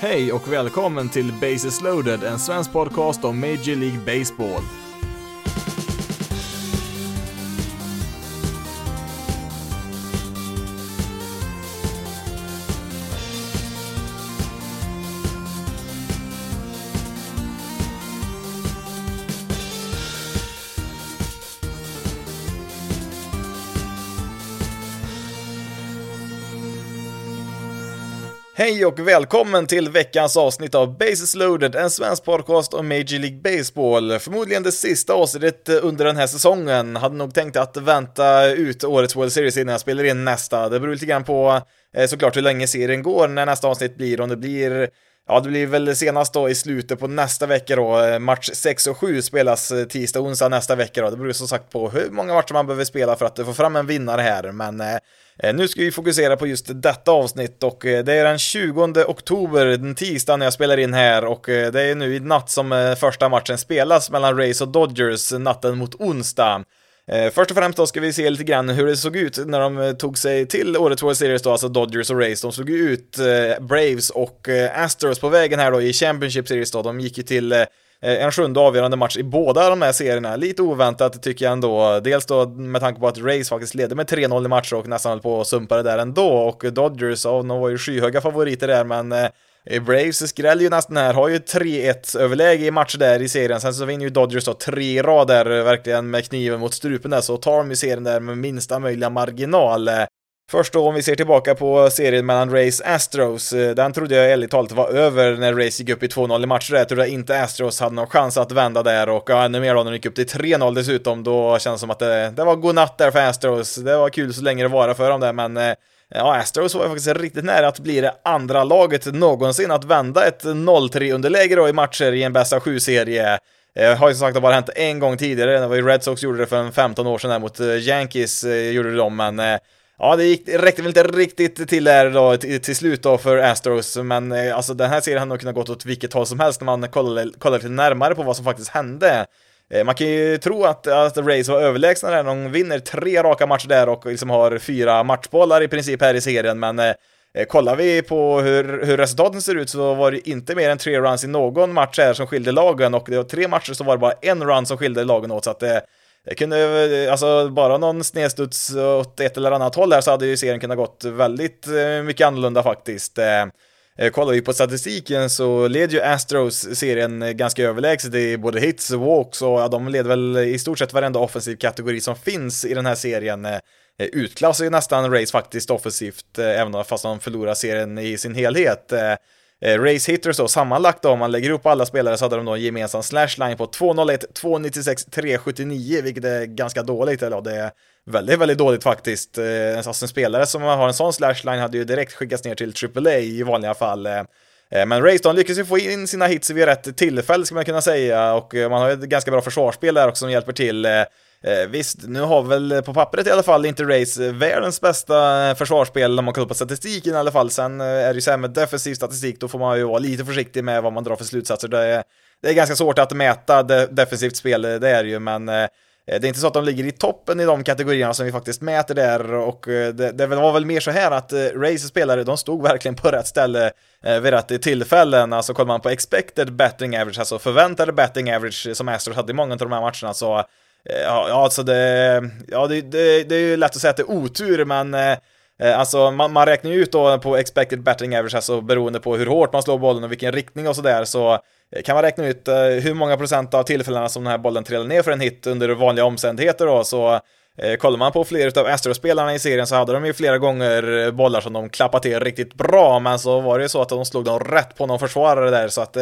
Hej och välkommen till Bases loaded, en svensk podcast om Major League Baseball. Hej och välkommen till veckans avsnitt av Bases loaded, en svensk podcast om Major League Baseball. Förmodligen det sista avsnittet under den här säsongen. Hade nog tänkt att vänta ut årets World Series innan jag spelar in nästa. Det beror lite grann på eh, såklart hur länge serien går när nästa avsnitt blir, om det blir Ja, det blir väl senast då i slutet på nästa vecka då. Eh, match 6 och 7 spelas eh, tisdag och onsdag nästa vecka då. Det beror som sagt på hur många matcher man behöver spela för att få fram en vinnare här. Men eh, nu ska vi fokusera på just detta avsnitt och det är den 20 oktober, den tisdag när jag spelar in här och det är nu i natt som första matchen spelas mellan Rays och Dodgers natten mot onsdag. Eh, först och främst då ska vi se lite grann hur det såg ut när de eh, tog sig till årets World Series då, alltså Dodgers och Rays. De såg ju ut eh, Braves och Astros på vägen här då i Championship Series då. De gick ju till en sjunde avgörande match i båda de här serierna. Lite oväntat tycker jag ändå. Dels då med tanke på att Rays faktiskt ledde med 3-0 i matcher och nästan höll på att sumpa det där ändå. Och Dodgers, ja, de var ju skyhöga favoriter där, men Eh, Braves skräller ju nästan här, har ju 3-1 överläge i matcher där i serien, sen så vinner ju Dodgers då tre rader eh, verkligen med kniven mot strupen där, så tar de ju serien där med minsta möjliga marginal. Eh, först då om vi ser tillbaka på serien mellan Rays Astros, den trodde jag ärligt talat var över när Rays gick upp i 2-0 i matcher där, jag trodde inte Astros hade någon chans att vända där och ja, ännu mer då när de gick upp till 3-0 dessutom, då känns det som att det, det var godnatt där för Astros, det var kul så länge det var för dem där, men Ja, Astros var ju faktiskt riktigt nära att bli det andra laget någonsin att vända ett 0-3 underläge då i matcher i en bästa 7-serie. Eh, har ju som sagt bara hänt en gång tidigare, det var ju Red Sox gjorde det för en 15 år sedan där mot eh, Yankees, eh, gjorde de, men eh, Ja, det, gick, det räckte väl inte riktigt till där då till, till slut då för Astros, men eh, alltså den här serien hade nog kunnat gått åt vilket håll som helst när man kollade, kollade lite närmare på vad som faktiskt hände. Eh, man kan ju tro att, att Rays var överlägsna där, de vinner tre raka matcher där och liksom har fyra matchbollar i princip här i serien, men eh, eh, kollar vi på hur, hur resultaten ser ut så var det inte mer än tre runs i någon match här som skilde lagen och det var tre matcher så var det bara en run som skilde lagen åt så att det, det kunde, alltså bara någon snedstuds åt ett eller annat håll här så hade ju serien kunnat gått väldigt mycket annorlunda faktiskt. Eh, kollar vi på statistiken så leder ju Astros serien eh, ganska överlägset i både hits och walks och ja, de leder väl i stort sett varenda offensiv kategori som finns i den här serien. Eh, utklassar ju nästan Race faktiskt offensivt, även fast de förlorar serien i sin helhet. Eh, race hitters då, sammanlagt då, om man lägger upp alla spelare så hade de då en gemensam slashline på 201, 296, 379, vilket är ganska dåligt, eller ja, det är väldigt, väldigt dåligt faktiskt. Eh, alltså en spelare som har en sån slashline hade ju direkt skickats ner till AAA i vanliga fall. Eh, eh Race men lyckas ju få in sina hits vid rätt tillfälle, ska man kunna säga, och eh, man har ju ett ganska bra försvarsspel där också som hjälper till. Eh, visst, nu har väl på pappret i alla fall inte Rays eh, världens bästa eh, försvarsspel om man kollar på statistiken i alla fall. Sen är det ju så här med defensiv statistik, då får man ju vara lite försiktig med vad man drar för slutsatser. Det är, det är ganska svårt att mäta defensivt spel, det är det ju, men Eh, det är inte så att de ligger i toppen i de kategorierna som vi faktiskt mäter där och det, det var väl mer så här att eh, Rays spelare, de stod verkligen på rätt ställe vid rätt tillfällen. Alltså kollar man på expected betting average, alltså förväntade betting average som Astros hade i många av de här matcherna så Eh, ja, alltså det, ja det, det, det är ju lätt att säga att det är otur, men eh, eh, Alltså man, man räknar ju ut då på expected batting average, alltså beroende på hur hårt man slår bollen och vilken riktning och sådär, så kan man räkna ut eh, hur många procent av tillfällena som den här bollen trillar ner för en hit under vanliga omständigheter då, så eh, kollar man på flera av Astros-spelarna i serien så hade de ju flera gånger bollar som de klappade till riktigt bra, men så var det ju så att de slog dem rätt på någon försvarare där, så att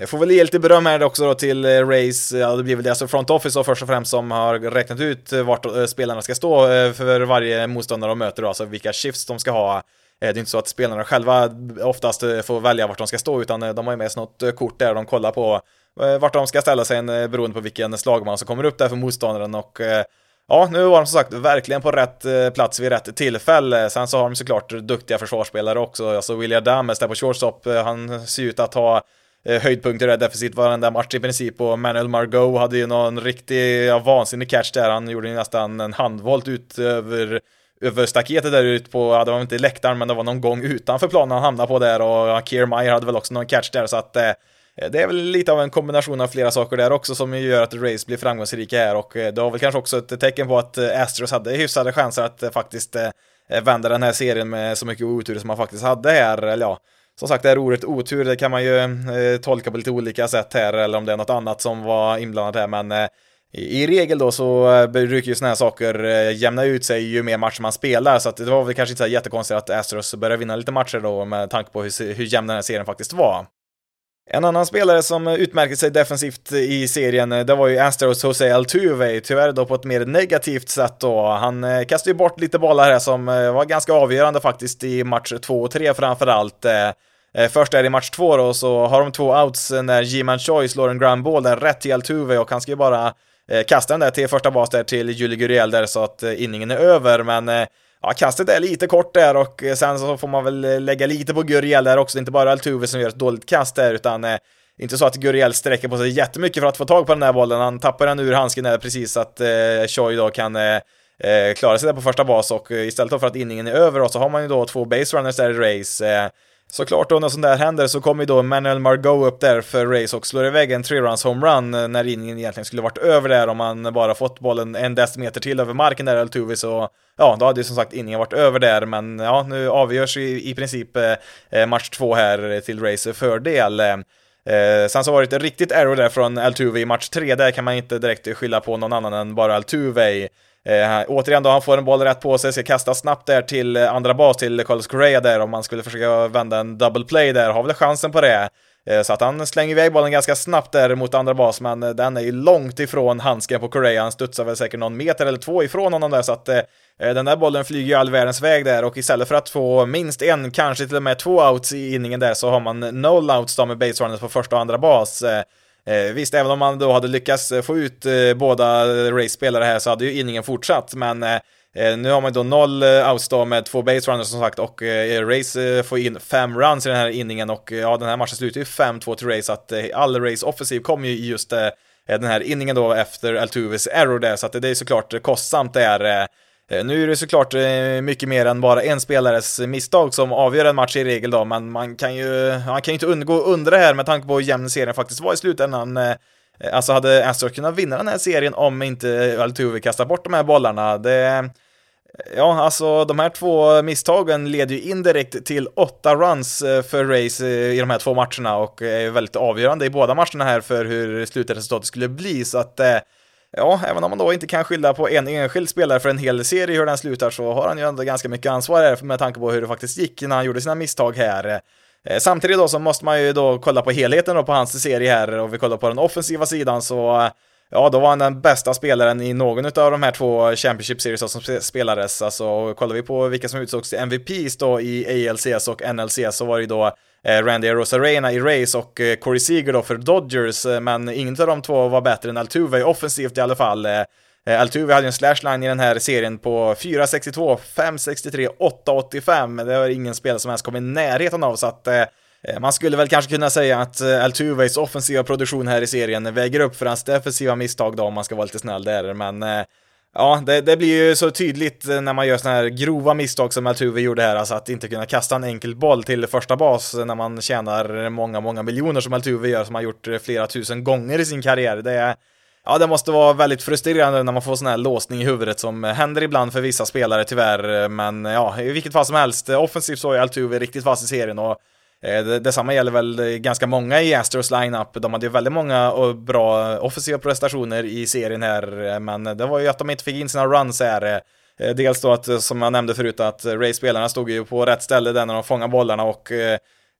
jag får väl ge lite beröm här också då till eh, Rays, ja det blir väl deras alltså front office då först och främst som har räknat ut eh, vart spelarna ska stå för varje motståndare de möter då, alltså vilka shifts de ska ha. Det är inte så att spelarna själva oftast får välja vart de ska stå, utan de har ju med sig något kort där de kollar på vart de ska ställa sig beroende på vilken slagman som kommer upp där för motståndaren. Och Ja, nu var de som sagt verkligen på rätt plats vid rätt tillfälle. Sen så har de såklart duktiga försvarsspelare också. Alltså William Dames där på shortstop, han ser ut att ha Eh, höjdpunkter där defensivt varenda match i princip och Manuel Margot hade ju någon riktig ja, vansinnig catch där. Han gjorde ju nästan en handvolt ut över över staketet där ute på, ja, det var inte läktaren, men det var någon gång utanför planen han hamnade på där och Kiermaier hade väl också någon catch där, så att eh, det är väl lite av en kombination av flera saker där också som gör att Race blir framgångsrika här och eh, det var väl kanske också ett tecken på att eh, Astros hade hyfsade chanser att faktiskt vända den här serien med så mycket otur som man faktiskt hade här, eller ja, som sagt, det här ordet otur, det kan man ju eh, tolka på lite olika sätt här, eller om det är något annat som var inblandat här, men eh, i, regel då så eh, brukar ju sådana här saker eh, jämna ut sig ju mer matcher man spelar, så att det var väl kanske inte så jättekonstigt att Astros började vinna lite matcher då med tanke på hur, hur jämn den här serien faktiskt var. En annan spelare som utmärkte sig defensivt i serien, eh, det var ju Astros Jose Altuve, tyvärr då på ett mer negativt sätt då. Han eh, kastade ju bort lite bollar här som eh, var ganska avgörande faktiskt i match 2 och 3 framförallt. Först är det i match 2 då, så har de två outs när G-Man Choi slår en ground ball där rätt till Altuve och han ska ju bara kasta den där till första bas där till Julie Guriel där så att inningen är över, men ja, kastet är lite kort där och eh, sen så får man väl eh, lägga lite på Guriel där också, det är inte bara Altuve som gör ett dåligt kast där, utan eh, inte så att Guriel sträcker på sig jättemycket för att få tag på den där bollen, han tappar den ur handsken där precis så att eh, Choi då kan eh, eh, klara sig där på första bas och eh, istället för att inningen är över då, så har man ju då två base runners där i race. Såklart då när sånt där händer så kommer ju då Manuel Margot upp där för race och slår iväg en 3-runs homerun eh, när inningen egentligen skulle varit över där om man bara fått bollen en decimeter till över marken där Altuve så ja, då hade ju som sagt inningen varit över där men ja, nu avgörs ju i princip eh, eh, match två här till race fördel. Eh, sen så var det ett riktigt error där från Altuve i match tre, där kan man inte direkt skylla på någon annan än bara Altuve. Eh, återigen då, han får en boll rätt på sig, ska kasta snabbt där till eh, andra bas till Carlos Correa där om man skulle försöka vända en double play där, har väl chansen på det. Eh, så att han slänger iväg bollen ganska snabbt där mot andra bas, men eh, den är ju långt ifrån handsken på Correa. Han studsar väl säkert någon meter eller två ifrån honom där, så att eh, den där bollen flyger ju all världens väg där och istället för att få minst en, kanske till och med två outs i inningen där så har man noll outs då med base runners på första och andra bas. Eh, Eh, visst, även om man då hade lyckats eh, få ut eh, båda race-spelare här så hade ju inningen fortsatt, men eh, eh nu har man då noll outs då med två base runners som sagt och Race får in fem runs i den här inningen och ja, den här matchen slutar ju 5-2 till Race, så att all Race offensiv kom ju i just den här inningen då efter Altuves error där, så att det är såklart kostsamt det är Eh, Eh, nu är det såklart eh, mycket mer än bara en spelares misstag som avgör en match i regel då, men man kan ju, man kan ju inte undgå att undra här med tanke på hur jämn serien faktiskt var i slutändan. Eh, alltså hade Astros kunnat vinna den här serien om inte Altuve kastar bort de här bollarna? Det, ja, alltså de här två misstagen leder ju indirekt till åtta runs för Race i de här två matcherna och är väldigt avgörande i båda matcherna här för hur slutresultatet skulle bli, så att ja, även om man då inte kan skylla på en enskild spelare för en hel serie hur den slutar så har han ju ändå ganska mycket ansvar här med tanke på hur det faktiskt gick när han gjorde sina misstag här. Eh, samtidigt då så måste man ju då kolla på helheten då på hans serie här och vi kollar på den offensiva sidan så Ja, då var han den bästa spelaren i någon av de här två Championship Series som spelades. Alltså, kollar vi på vilka som utsågs till MVPs då i ALCS och NLCS så var det ju då Eh, Randy Rosarena i Race och eh, Corey Seager då för Dodgers, eh, men ingen av de två var bättre än Altuve offensivt i alla fall. Altuve hade ju en slashline i den här serien på 4.62, 5.63, 8.85. Det var ingen spelare som ens kom i närheten av, så att man skulle väl kanske kunna säga att Altuves offensiva produktion här i serien väger upp för hans defensiva misstag då, om man ska vara lite snäll där, men Ja, det, det, blir ju så tydligt eh, när man gör sådana här grova misstag som Altuve gjorde här, alltså att inte kunna kasta en enkel boll till första bas eh, när man tjänar många, många miljoner som Altuve gör, som har gjort eh, flera tusen gånger i sin karriär. Det är, ja, det måste vara väldigt frustrerande när man får sån här låsning i huvudet som händer ibland för vissa spelare tyvärr, men ja, i vilket fall som helst, offensivt så är Altuve riktigt fast i serien och Eh, detsamma gäller väl eh, ganska många i Astros lineup. De hade ju väldigt många och bra offensiva prestationer i serien här, eh, men det var ju att de inte fick in sina runs här. Dels då att, som jag nämnde förut, att Race-spelarna stod ju på rätt ställe där när de fångade bollarna och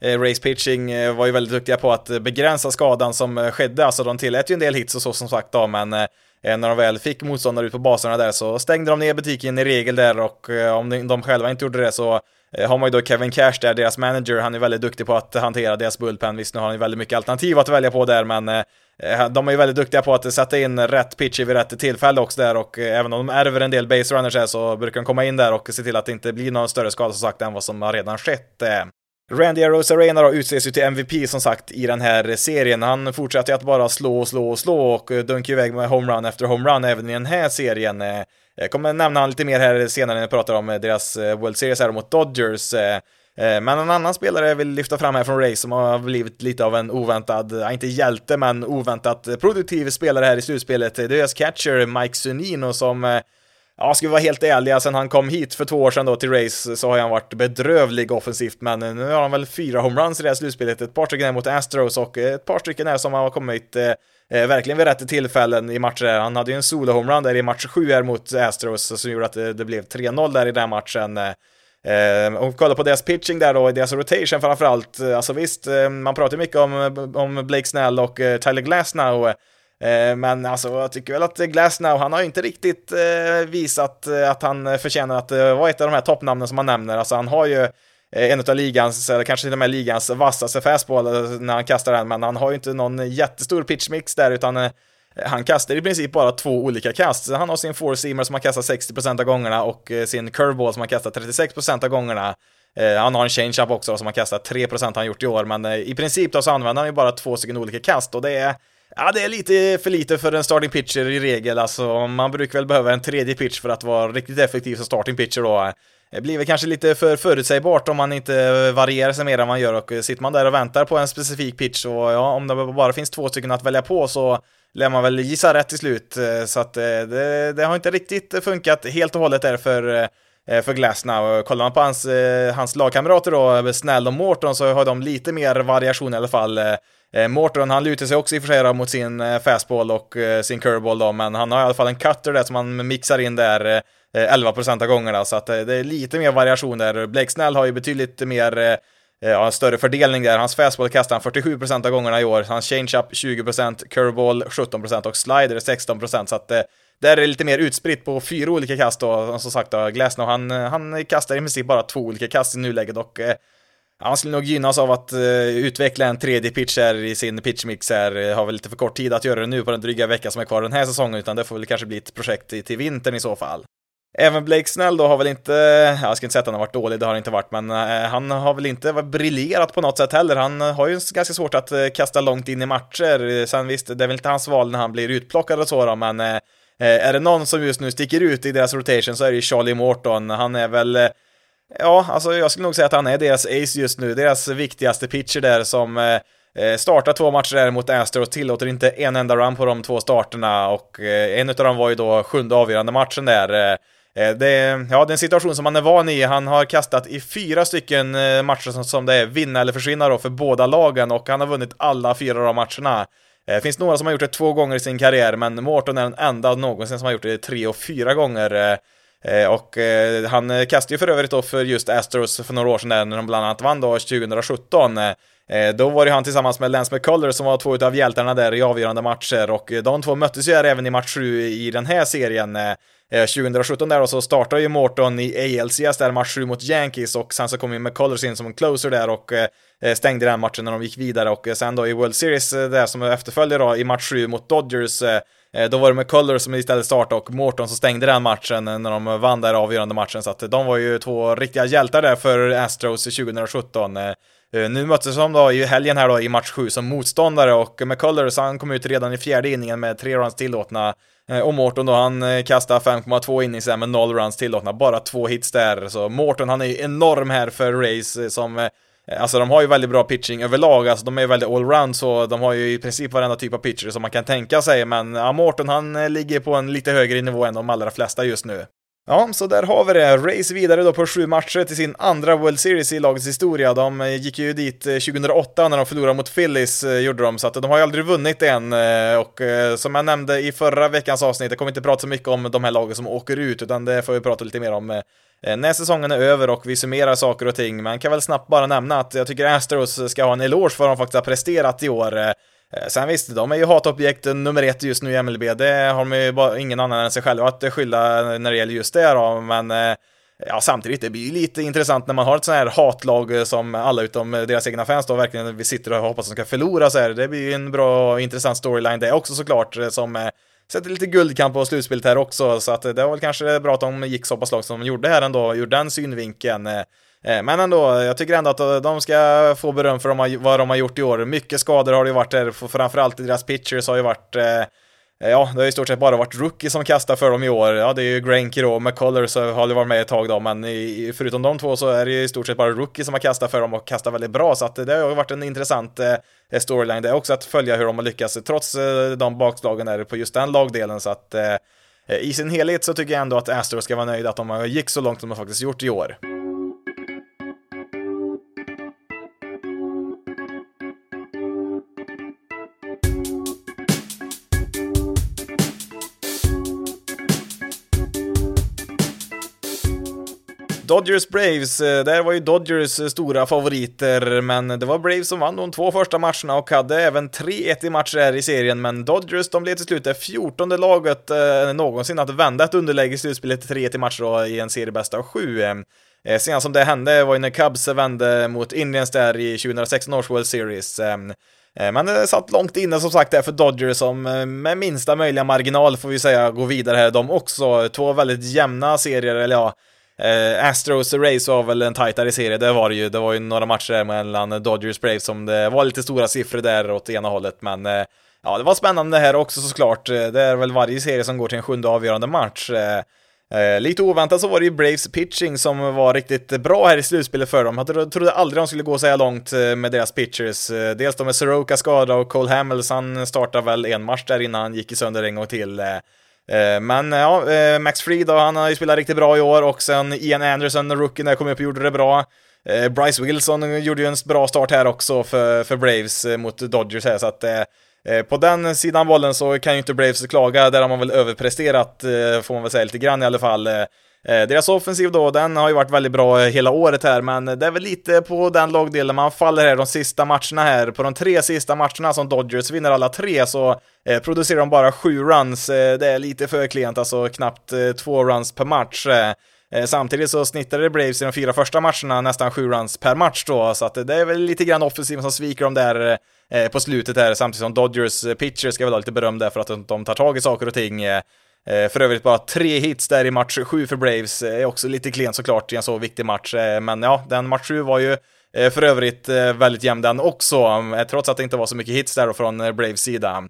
Race Pitching var ju väldigt duktiga på att begränsa skadan som skedde, alltså de tillät ju en del hits och så som sagt då, men när de väl fick motståndare ut på baserna där så stängde de ner butiken i regel där och om de själva inte gjorde det så Eh, har man ju då Kevin Cash där, deras manager, han är väldigt duktig på att hantera deras bullpen. Visst, nu har han ju väldigt mycket alternativ att välja på där, men eh, eh, de är ju väldigt duktiga på att sätta in rätt pitch vid rätt tillfälle också där och eh, även om de ärver en del base runners här så brukar de komma in där och se till att det inte blir någon större skada som sagt än vad som har redan skett. Eh. Randy Arozarena då utses ju till MVP som sagt i den här serien. Han fortsätter ju att bara slå och slå och slå och dunkar iväg med homerun efter homerun även i den här serien. Jag kommer nämna honom lite mer här senare när jag pratar om eh, deras eh, World Series här mot Dodgers. Eh, men en annan spelare jag vill lyfta fram här från Race som har blivit lite av en oväntad, inte hjälte, men oväntat produktiv spelare här i slutspelet. Det är deras catcher Mike Sunino som Ja, ska vi vara helt ärliga, sen han kom hit för två år sedan då till race så har han varit bedrövlig offensivt, men nu har han väl fyra homeruns i det här slutspelet, ett par stycken här mot Astros och ett par stycken här som har kommit eh, verkligen vid rätt tillfällen i matcher. Han hade ju en solo-homerun där i match 7 här mot Astros som gjorde att det, det blev 3-0 där i den matchen. Eh, eh, och kolla på deras pitching där då, deras rotation framförallt. Alltså visst, eh, man pratar mycket om, om Blake Snell och eh, Tyler Glasnow men alltså, jag tycker väl att Glasnow, han har ju inte riktigt eh, visat att han förtjänar att vara ett av de här toppnamnen som man nämner. Alltså, han har ju Eh, en av ligans, eller kanske till och med ligans vassaste fastball eh, när han kastar den, men han har ju inte någon jättestor pitchmix där, utan eh, han kastar i princip bara två olika kast. Han har sin four-seamer som han kastar 60% av gångerna och sin curveball som han kastar 36% av gångerna. Han har en change-up också som han kastar 3% har han gjort i år, men i princip då så använder han ju bara två stycken olika kast och det är Ja, det är lite för lite för en starting pitcher i regel. Alltså, man brukar väl behöva en tredje pitch för att vara riktigt effektiv som starting pitcher då. Det blir väl kanske lite för förutsägbart om man inte eh, varierar sig mer än man gör och eh, sitter man där och väntar på en specifik pitch och ja, om det bara finns två stycken att välja på så lär man väl gissa rätt till slut. Så att det, det har inte riktigt funkat helt och hållet där för för Glasnow. Kollar man på hans, hans lagkamrater då, Snell och Morton, så har de lite mer variation i alla fall. Morton, han lutar sig också i och för sig mot sin fastball och sin curveball då, men han har i alla fall en cutter där som han mixar in där Eh, 11% av gångerna, så att eh, det är lite mer variation där. Blake Snell har ju betydligt mer eh, Ja, en större fördelning där. Hans fastball kastar han 47% av gångerna i år, hans changeup 20%, curveball 17% och slider 16%, så att där är det lite mer utspritt på fyra olika kast då, och som sagt då, Glasnow, han, han kastar i princip bara två olika kast i nuläget och han skulle nog gynnas av att eh, utveckla en tredje pitch här i sin pitchmix här. Har väl lite för kort tid att göra det nu på den dryga vecka som är kvar den här säsongen, utan det får väl kanske bli ett projekt till, till vintern i så fall. Även Blake Snell då har väl inte, jag ska inte säga att han har varit dålig, det har han inte varit, men eh, han har väl inte briljerat på något sätt heller. Han eh, har ju ganska svårt att eh, kasta långt in i matcher. Sen visst, det är väl inte hans val när han blir utplockad och så då, men är det någon som just nu sticker ut i deras rotation så är det ju Charlie Morton. Han är väl Ja, alltså jag skulle nog säga att han är deras ace just nu, deras viktigaste pitcher där som startar två matcher där mot Astros, tillåter inte en enda run på de två starterna och en av dem var ju då sjunde avgörande matchen där. Eh, det är, det, ja, det är en situation som han är van i. Han har kastat i fyra stycken eh, matcher som, som det är vinna eller försvinna då för båda lagen och han har vunnit alla fyra av de matcherna. Det finns några som har gjort det två gånger i sin karriär, men Morton är den enda någonsin som har gjort det tre och fyra gånger. Eh, och eh, han kastade ju för övrigt då för just Astros för några år sedan där, när de bland annat vann då 2017. Eh, då var det han tillsammans med Lance McCullers som var två utav hjältarna där i avgörande matcher och de två möttes ju här även i match 7 i den här serien. 2017 där och så startade ju Morton i ALCS där match 7 mot Yankees och sen så kom ju McCullers in som en closer där och stängde den matchen när de gick vidare och sen då i World Series där som efterföljer då i match 7 mot Dodgers Eh, då var det McCullough som istället startade och Morton som stängde den matchen eh, när de vann den avgörande matchen. Så att eh, de var ju två riktiga hjältar där för Astros 2017. Nu möttes de då i helgen här då i match 7 som motståndare och McCullers han kom ut redan i fjärde inningen med tre runs tillåtna. Och Morton då han kastade 5,2 innings med noll runs tillåtna, bara två hits där. Så Morton han är ju enorm här för Race som Eh, alltså de har ju väldigt bra pitching överlag, alltså de är väldigt allround så de har ju i princip varenda typ av pitcher som man kan tänka sig, men ja, Morton han eh, ligger på en lite högre nivå än de allra flesta just nu. Ja, så där har vi det. Race vidare då på sju matcher till sin andra World Series i lagets historia. De eh, gick ju dit 2008 när de förlorade mot Phillies, gjorde de, så att de har ju aldrig vunnit än. Och som jag nämnde i förra veckans avsnitt, jag kommer inte prata så mycket om de här lagen som åker ut, utan det får vi prata lite mer om Eh, när säsongen är över och vi summerar saker och ting, man kan väl snabbt bara nämna att jag tycker Astros ska ha en eloge för vad de faktiskt har presterat i år. Eh, eh, sen visst, de är ju hatobjekt nummer ett just nu i MLB, det har de ju bara ingen annan än sig själva att skylla när det gäller just det då, men ja, samtidigt, det blir ju lite intressant när man har ett sånt här hatlag som alla utom deras egna fans då verkligen vi sitter och hoppas att de ska förlora så här. Det blir ju en bra och intressant storyline det också såklart, som sätter lite guldkamp på slutspelet här också, så att det var väl kanske bra att de gick så pass långt som de gjorde här ändå, ur den synvinkeln. Eh, eh, men ändå, jag tycker ändå att eh, de ska få beröm för vad de har gjort i år. Mycket skador har det ju varit där, framförallt deras pitchers har ju varit Eh, ja, det har i stort sett bara varit rookie som kastar för dem i år. Ja, det är ju Granky då, McCullers har ju varit med ett tag då, men i, förutom de två så är det ju i stort sett bara rookie som har kastat för dem och kastat väldigt bra, så att det har ju varit en intressant eh, eh, storyline det är också att följa hur de har lyckats trots eh, de bakslagen där på just den lagdelen, så att eh, eh, i sin helhet så tycker jag ändå att Astros ska vara nöjda att de gick så långt som de faktiskt gjort i år. Dodgers Braves, eh, där var ju Dodgers eh, stora favoriter, men det var Braves som vann de två första matcherna och hade även 3-1 i matcher här i serien, men Dodgers de blev till slut det 14 laget eh, någonsin att vända ett underläge i slutspelet 3-1 i matcher då, i en serie bästa av sju. Eh, senast som det hände var ju när Cubs vände mot Indians där i 2016 års World Series. Eh, eh, men det satt långt inne som sagt där för Dodgers som med minsta möjliga marginal får vi säga går vidare här de också. Två väldigt jämna serier, eller ja, Eh, Astros Race var väl en tajtare serie, det var det ju. Det var ju några matcher mellan Dodgers Braves som det var lite stora siffror där åt ena hållet, men eh, ja, det var spännande här också såklart. Eh, det är väl varje serie som går till en sjunde avgörande match. Eh, eh, lite oväntat så var det ju Braves pitching som var riktigt bra här i slutspelet för dem. Jag trodde aldrig de skulle gå så här långt eh, med deras pitchers. Eh, dels de med Soroka skada och Cole Hamels, han startade väl en match där innan han gick i sönder en gång till. Eh, men ja, eh, Max Fried då, han har ju spelat riktigt bra i år och sen Ian Anderson, rookien där, kom upp och gjorde det bra. Eh, Bryce Wilson gjorde ju en bra start här också för, för Braves mot Dodgers här, så att på den sidan bollen så kan ju inte Braves klaga, där har man väl överpresterat, får man väl säga lite grann i alla fall. Eh, deras offensiv då, den har ju varit väldigt bra eh, hela året här, men det är väl lite på den lagdelen man faller här de sista matcherna här. På de tre sista matcherna som Dodgers vinner alla tre så eh, producerar de bara sju runs. Det är lite för klent, alltså knappt två runs per match. Samtidigt så snittade Braves i de fyra första matcherna nästan sju runs per match då, så att det är väl lite grann offensiven som sviker de där på slutet här, samtidigt som Dodgers pitcher ska väl ha lite beröm där för att de tar tag i saker och ting. Eh, för övrigt bara tre hits där i match sju för Braves, eh, är också lite klent såklart i en så viktig match, eh, men ja, den match sju var ju för övrigt väldigt jämn den också, trots att det inte var så mycket hits där från Braves sida.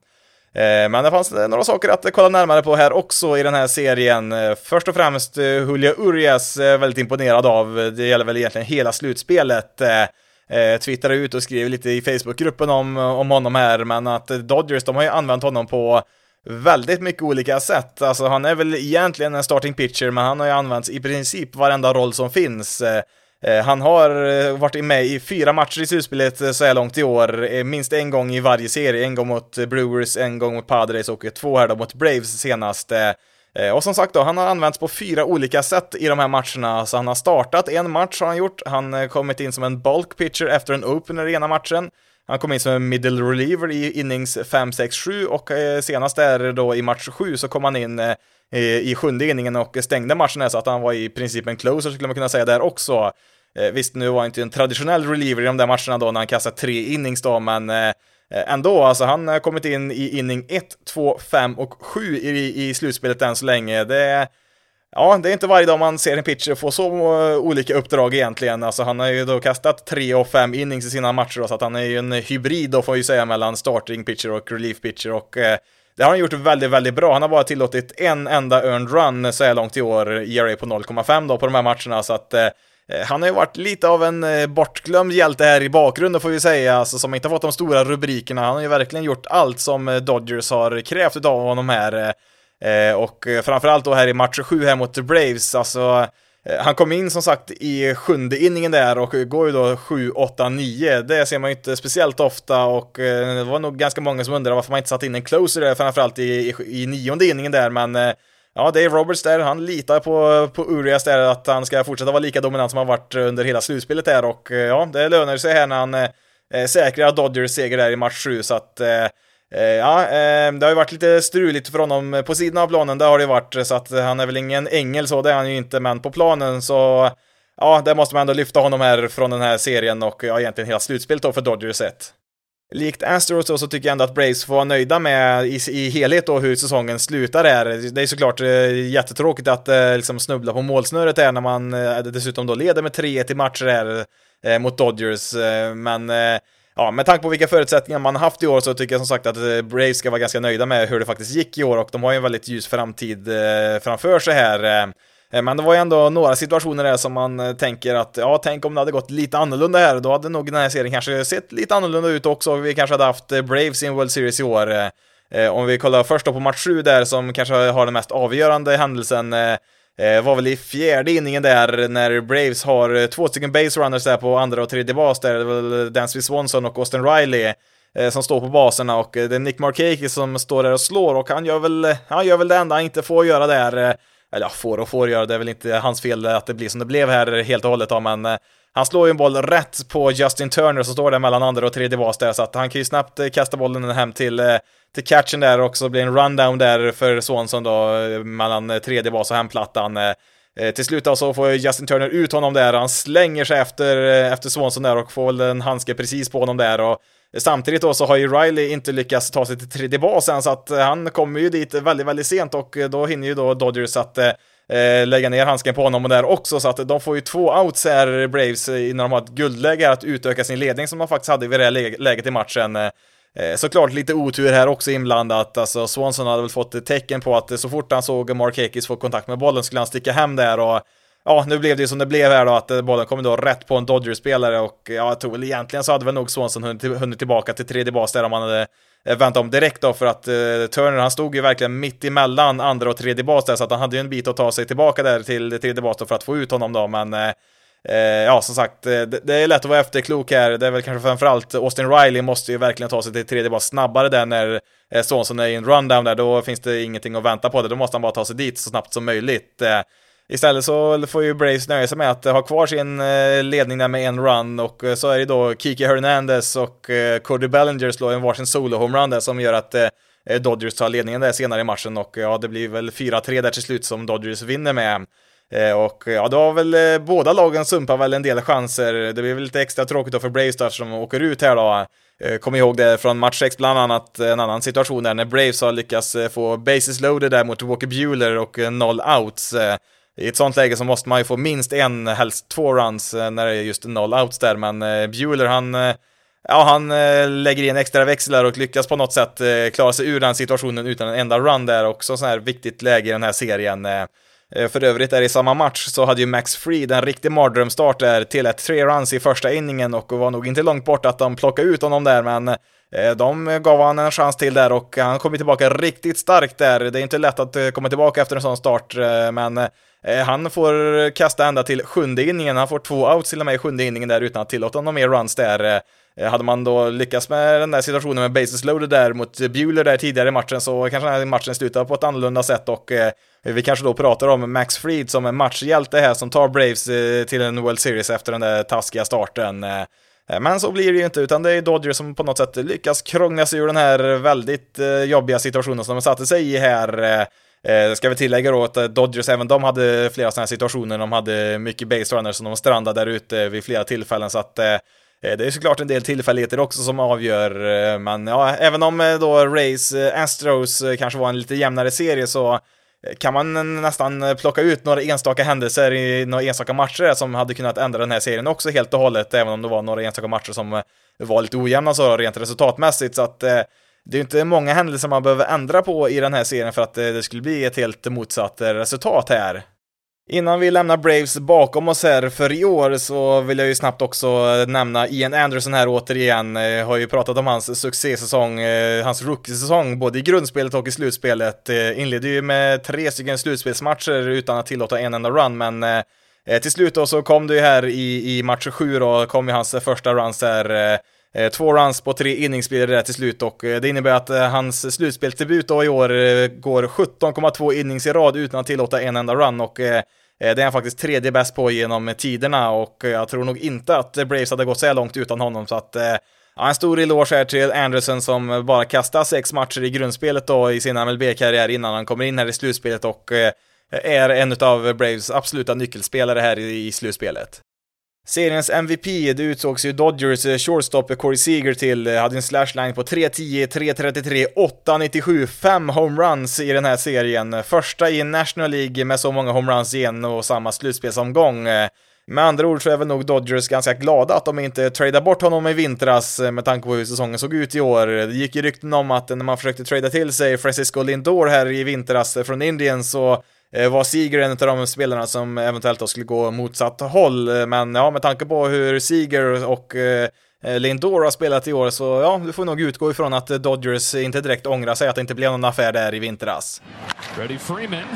Men det fanns några saker att kolla närmare på här också i den här serien. Först och främst Julia Urias väldigt imponerad av, det gäller väl egentligen hela slutspelet. Twittrade ut och skrev lite i Facebookgruppen om, om honom här, men att Dodgers, de har ju använt honom på väldigt mycket olika sätt. Alltså han är väl egentligen en starting pitcher, men han har ju använts i princip varenda roll som finns. Eh, eh, han har eh, varit med i fyra matcher i slutspelet så här långt i år, minst en gång i varje serie, en gång mot Brewers, en gång mot Padres och två här då mot Braves senast. Och som sagt då, han har använts på fyra olika sätt i de här matcherna, så han har startat en match har han gjort, han har kommit in som en bulk pitcher efter en opener i ena matchen, han kom in som en middle reliever i innings 5, 6, 7 och eh, senast där då i match 7 så kom han in eh, i sjunde inningen och stängde matchen så att han var i princip en closer skulle man kunna säga där också. Eh, visst, nu var han inte en traditionell reliever i de där matcherna då när han kastade tre innings då, men ändå, alltså han har kommit in i inning 1, 2, 5 och 7 i, i slutspelet än så länge. Det Ja, det är inte varje dag man ser en pitcher få så eh, olika uppdrag egentligen. Alltså han har ju då kastat tre och fem innings i sina matcher, då, så att han är ju en hybrid då får jag ju säga mellan starting pitcher och relief pitcher och eh, det har han gjort väldigt, väldigt bra. Han har bara tillåtit en enda earned run så här långt i år, ERA på 0,5 då på de här matcherna, så att eh, eh han har ju varit lite av en eh, bortglömd hjälte här i bakgrunden får vi säga, alltså som inte har fått de stora rubrikerna. Han har ju verkligen gjort allt som Dodgers har krävt av honom här. Eh, och framförallt då här i match 7 här mot Braves, alltså eh, han kom in som sagt i sjunde inningen där och går ju då 7, 8, 9. Det ser man ju inte speciellt ofta och eh, det var nog ganska många som undrade varför man inte satt in en closer där, framförallt i, i, i nionde inningen där, men eh, ja, Dave Roberts där, han litar på, på Urias där att han ska fortsätta vara lika dominant som han varit under hela slutspelet där och eh, ja, det lönar sig här när han eh, säkrar Dodgers seger där i match 7 så att Eh, Eh, ja, ehm, det har ju varit lite struligt för honom på sidan av planen, det har det varit, så att han är väl ingen ängel så, det är han ju inte, men på planen så, ja, där måste man ändå lyfta honom här från den här serien och ja, egentligen hela slutspelet då för Dodgers sett. Likt Astros då, så tycker jag ändå att Braves får vara nöjda med i, i helhet då hur säsongen slutar här. Det är såklart eh, jättetråkigt att eh, liksom snubbla på målsnöret här när man dessutom då leder med 3-1 i matcher här mot Dodgers. Men ja, med tanke på vilka förutsättningar man haft i år så tycker jag som sagt att eh, Braves ska vara ganska nöjda med hur det faktiskt gick i år och de har ju en väldigt ljus framtid eh, framför sig här. Eh. Men det var ju ändå några situationer där som man tänker att, ja, tänk om det hade gått lite annorlunda här, då hade nog den här serien kanske sett lite annorlunda ut också, vi kanske hade haft Braves i en World Series i år. Om vi kollar först då på match 7 där, som kanske har den mest avgörande händelsen, Eh, var väl i fjärde inningen där när Braves har eh, två stycken base runners där på andra och tredje bas där, det är väl Dansby Swanson och Austin Riley eh, som står på baserna och det är Nick Markakis som står där och slår och han gör väl, han gör väl det enda han inte får göra där. Eller ja, får och får göra, det är väl inte hans fel att det blir som det blev här helt och hållet då, men han slår ju en boll rätt på Justin Turner som står där mellan andra och tredje bas där, så att han kan ju snabbt kasta bollen hem till, eh, till catchen där och så blir en rundown där för Swanson då, eh, mellan eh, tredje bas och hemplattan. Eh, till slut då så får Justin Turner ut honom där, han slänger sig efter, efter Swanson där och får väl en handske precis på honom där och Samtidigt då så har ju Riley inte lyckats ta sig till tredje basen så att han kommer ju dit väldigt, väldigt sent och då hinner ju då Dodgers att eh, lägga ner handsken på honom och där också så att de får ju två outs här, Braves, innan de har ett guldläge att utöka sin ledning som de faktiskt hade vid det här läget i matchen. Eh, såklart lite otur här också inblandat, alltså Swanson hade väl fått tecken på att så fort han såg Mark Hakis få kontakt med bollen skulle han sticka hem där och ja, nu blev det ju som det blev här då, att eh, bollen kom då rätt på en Dodgers-spelare och ja, jag tror väl egentligen så hade väl nog Swanson hunnit, tillbaka till tredje bas där om han hade väntat vänt om direkt då, för att eh, Turner, han stod ju verkligen mitt emellan andra och tredje bas där, så att han hade ju en bit att ta sig tillbaka där till tredje bas då för att få ut honom då, men eh, Eh, ja, som sagt, eh, det, är lätt att vara efterklok här. Det är väl kanske framförallt Austin Riley måste ju verkligen ta sig till tredje bas snabbare där när eh, Sonson är i en rundown där. Då finns det ingenting att vänta på det. Då måste han bara ta sig dit så snabbt som möjligt. Istället så får ju Braves nöja sig med att ha kvar sin ledning där med en run och så är det då Kiki Hernandez och Cody Bellinger slår en varsin solo-homerun där som gör att Dodgers tar ledningen där senare i matchen och ja, det blir väl 4-3 där till slut som Dodgers vinner med. Eh, och ja, då har väl eh, båda lagen sumpat väl en del chanser. Det blir väl lite extra tråkigt då för Braves då eftersom de åker ut här då. Eh, kom ihåg det från match 6 bland annat, en annan situation där när Braves har lyckats få bases loaded där mot Walker Bueller och noll outs. I ett sånt läge så måste man ju få minst en, helst två runs när det är just noll outs där, men Bueller han Ja, han lägger in extra växlar och lyckas på något sätt klara sig ur den situationen utan en enda run där också, sån här viktigt läge i den här serien. Eh, för övrigt är det i samma match så hade ju Max Fried en riktig mardrömstart där till ett tre runs i första inningen och var nog inte långt bort att de plockade ut honom där, men eh, de gav han en chans till där och han kom tillbaka riktigt starkt där. Det är inte lätt att eh, komma tillbaka efter en sån start, men han får kasta ända till sjunde inningen, han får två outs till och med i sjunde inningen där utan att tillåta några mer runs där. Hade man då lyckats med den där situationen med bases loaded där mot Bueller där tidigare i matchen så kanske den här matchen slutar på ett annorlunda sätt och Eh, vi kanske då pratar om Max Fried som en matchhjälte här som tar Braves eh, till en World Series efter den där taskiga starten. Eh, men så blir det ju inte, utan det är Dodgers som på något sätt lyckas krångla sig ur den här väldigt jobbiga situationen som de satte sig i här. Ska vi tillägga då att Dodgers, även de hade flera sådana här situationer, de hade mycket base runners som de strandade där ute vid flera tillfällen, så att det är såklart en del tillfälligheter också som avgör, men ja, även om då Rays Astros kanske var en lite jämnare serie så Eh, kan man nästan plocka ut några enstaka händelser i några enstaka matcher som hade kunnat ändra den här serien också helt och hållet, även om det var några enstaka matcher som eh, var lite ojämna så rent resultatmässigt, så att eh, det är inte många händelser man behöver ändra på i den här serien för att eh, det skulle bli ett helt motsatt resultat här. Innan vi lämnar Braves bakom oss här för i år så vill jag ju snabbt också nämna Ian Anderson här återigen. Jag har ju pratat om hans succésäsong, eh, hans rookiesäsong både i grundspelet och i slutspelet. Eh, inledde ju med tre stycken slutspelsmatcher utan att tillåta en enda run, men till slut då så kom det ju här i, i match sju då, kom ju hans första runs här Eh, två runs på tre innings blir det där till slut och eh, det innebär att eh, hans slutspelsdebut då i år går 17,2 innings i rad utan att tillåta en enda run och det är han faktiskt tredje bäst på genom tiderna och jag tror nog inte att Braves hade gått så här långt utan honom så att Ja, en stor eloge här till Anderson som bara kastar sex matcher i grundspelet då i sin MLB-karriär innan han kommer in här i slutspelet och är en av Braves absoluta nyckelspelare här i slutspelet. Seriens MVP, det utsågs ju Dodgers eh, shortstop eh, Corey Seager till, eh, hade en slashline på 3.10, 3.33, 8.97, 5 homeruns i den här serien. Första i National League med så många homeruns i en och samma slutspelsomgång. Med andra ord så är väl nog Dodgers ganska glada att de inte tradade bort honom i vintras med tanke på hur säsongen såg ut i år. Det gick ju rykten om att när man försökte trada till sig Francisco Lindor här i vintras från Indien så Eh, var Seager en av de spelarna som eventuellt då skulle gå motsatt håll. Eh, men ja, med tanke på hur Seager och eh, Lindor har spelat i år så ja, du får nog utgå ifrån att Dodgers inte direkt ångrar sig att det inte blev någon affär där i vintras. Freddie Freeman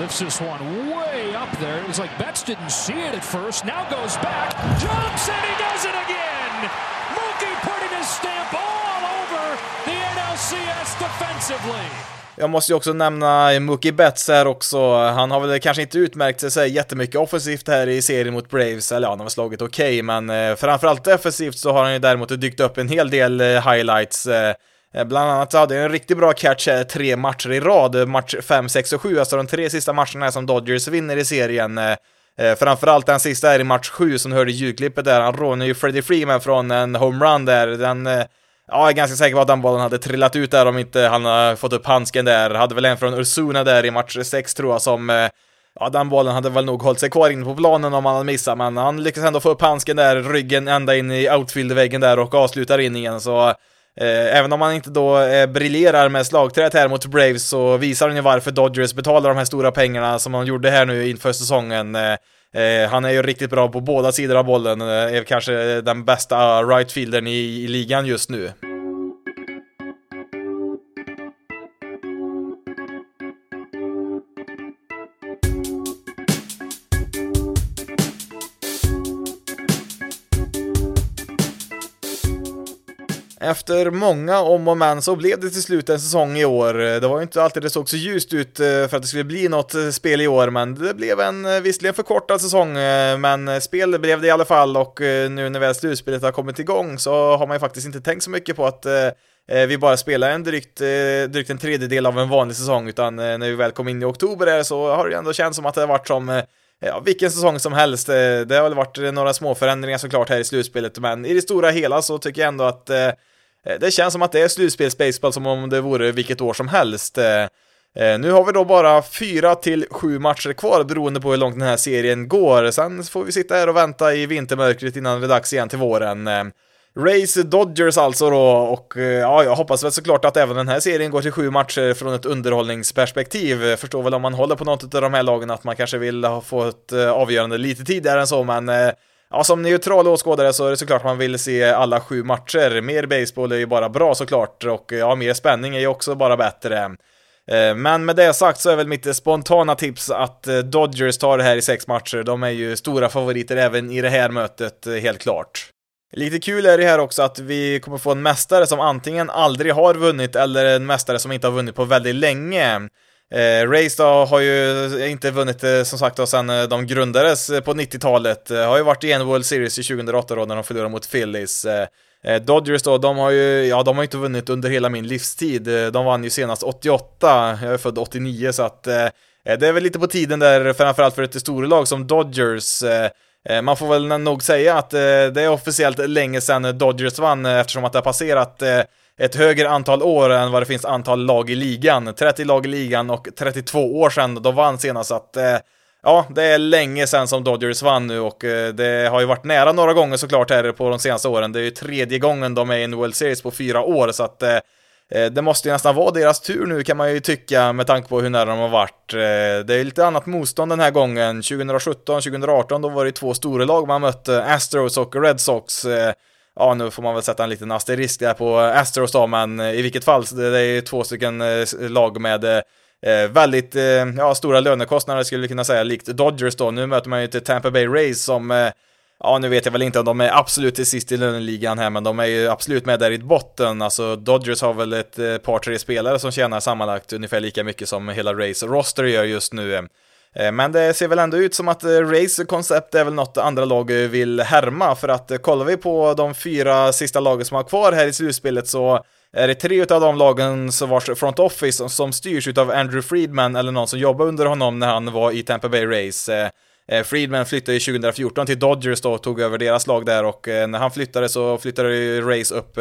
lifts this one way up there. It was like Betts didn't see it at first. Now goes back, jumps and he does it again. Mookie putting his stamp all over the NLCS defensively. Jag måste ju också nämna Mookie Betts här också. Han har väl kanske inte utmärkt sig jättemycket offensivt här i serien mot Braves, eller ja, han har väl slagit okej, okay, men eh, framförallt defensivt så har han ju däremot dykt upp en hel del eh, highlights. Eh, eh, bland annat så hade han en riktigt bra catch här tre matcher i rad, match 5, 6 och 7, alltså de tre sista matcherna som Dodgers vinner i serien. Framförallt den sista är i match 7 som hörde i ljudklippet där, han rånar ju Freddie Freeman från en homerun där, den Ja, jag är ganska säker på att den bollen hade trillat ut där om inte han hade fått upp handsken där. Hade väl en från Ursuna där i match 6 tror jag som eh, Ja, den bollen hade väl nog hållit sig kvar inne på planen om han hade missat, men han lyckades ändå få upp handsken där, ryggen ända in i outfieldväggen där och avslutar in igen så eh, även om han inte då eh, briljerar med slagträet här mot Braves så visar han ju varför Dodgers betalar de här stora pengarna som de gjorde här nu inför säsongen. Eh, Eh, han är ju riktigt bra på båda sidor av bollen, eh, är kanske den bästa eh, rightfieldern i, i ligan just nu. Efter många om och men så blev det till slut en säsong i år. Det var ju inte alltid det såg så ljust ut eh, för att det skulle bli något eh, spel i år, men det blev en eh, visserligen förkortad säsong, men spel blev det i alla fall och nu när väl slutspelet har kommit igång så har man ju faktiskt inte tänkt så mycket på att vi bara spelar en drygt, drygt en tredjedel av en vanlig säsong, utan när vi väl kom in i oktober så har det ändå känts som att det har varit som ja, vilken säsong som helst. Det har väl varit några små förändringar såklart här i slutspelet, men i det stora hela så tycker jag ändå att Eh, Eh, det känns som att det är slutspelsbaseball som om det vore vilket år som helst. Eh, eh, nu har vi då bara fyra till sju matcher kvar beroende på hur långt den här serien går. Sen får vi sitta här och vänta i vintermörkret innan det är dags igen till våren. Race Dodgers alltså då, och ja, jag hoppas väl såklart att även den här serien går till sju matcher från ett underhållningsperspektiv. Jag förstår väl om man håller på något av de här lagen att man kanske vill få ett avgörande lite tidigare än så, men Ja, som neutral åskådare så är det såklart man vill se alla sju matcher. Mer baseball är ju bara bra såklart och ja, mer spänning är ju också bara bättre. Eh, men med det sagt så är väl mitt spontana tips att eh, Dodgers tar det här i sex matcher. De är ju stora favoriter även i det här mötet, eh, helt klart. Lite kul är det här också att vi kommer få en mästare som antingen aldrig har vunnit eller en mästare som inte har vunnit på väldigt länge. Eh, Race då har ju inte vunnit eh, som sagt då sen eh, de grundades eh, på 90-talet. Eh, har ju varit i en World Series i 2008 då när de förlorade mot Phillies. Eh, eh, Dodgers då, de har ju, ja de har inte vunnit under hela min livstid. Eh, de vann ju senast 88, jag är född 89 så att eh, det är väl lite på tiden där, framförallt för ett storlag som Dodgers. Man får väl nog säga att det är officiellt länge sedan Dodgers vann eftersom att det har passerat ett högre antal år än vad det finns antal lag i ligan. 30 lag i ligan och 32 år sedan de vann senast. att eh, ja, det är länge sedan som Dodgers vann nu och eh, det har ju varit nära några gånger såklart här på de senaste åren. Det är ju tredje gången de är i en World Series på fyra år så att eh, eh det måste ju nästan vara deras tur nu kan man ju tycka med tanke på hur nära de har varit. Eh, det är lite annat motstånd den här gången. 2017, 2018 då var det två stora lag man mötte, Astros och Red Sox eh, ja, nu får man väl sätta en liten asterisk där på Astros då, men eh, i vilket fall, det är ju två stycken eh, lag med eh, eh, väldigt eh, ja, stora lönekostnader skulle vi kunna säga, likt Dodgers då. Nu möter man ju till Tampa Bay Rays som Ja, nu vet jag väl inte om de är absolut till sist i löneligan här, men de är ju absolut med där i botten. Alltså Dodgers har väl ett par, tre spelare som tjänar sammanlagt ungefär lika mycket som hela Rays roster gör just nu. Eh, men det ser väl ändå ut som att eh, Race koncept är väl något andra lag vill härma, för att eh, kollar vi på de fyra sista lagen som har kvar här i slutspelet så är det tre av de lagen som vars front office som styrs av Andrew Friedman eller någon som jobbar under honom när han var i Tampa Bay Race. Friedman flyttade ju 2014 till Dodgers då och tog över deras lag där och när han flyttade så flyttade ju Race upp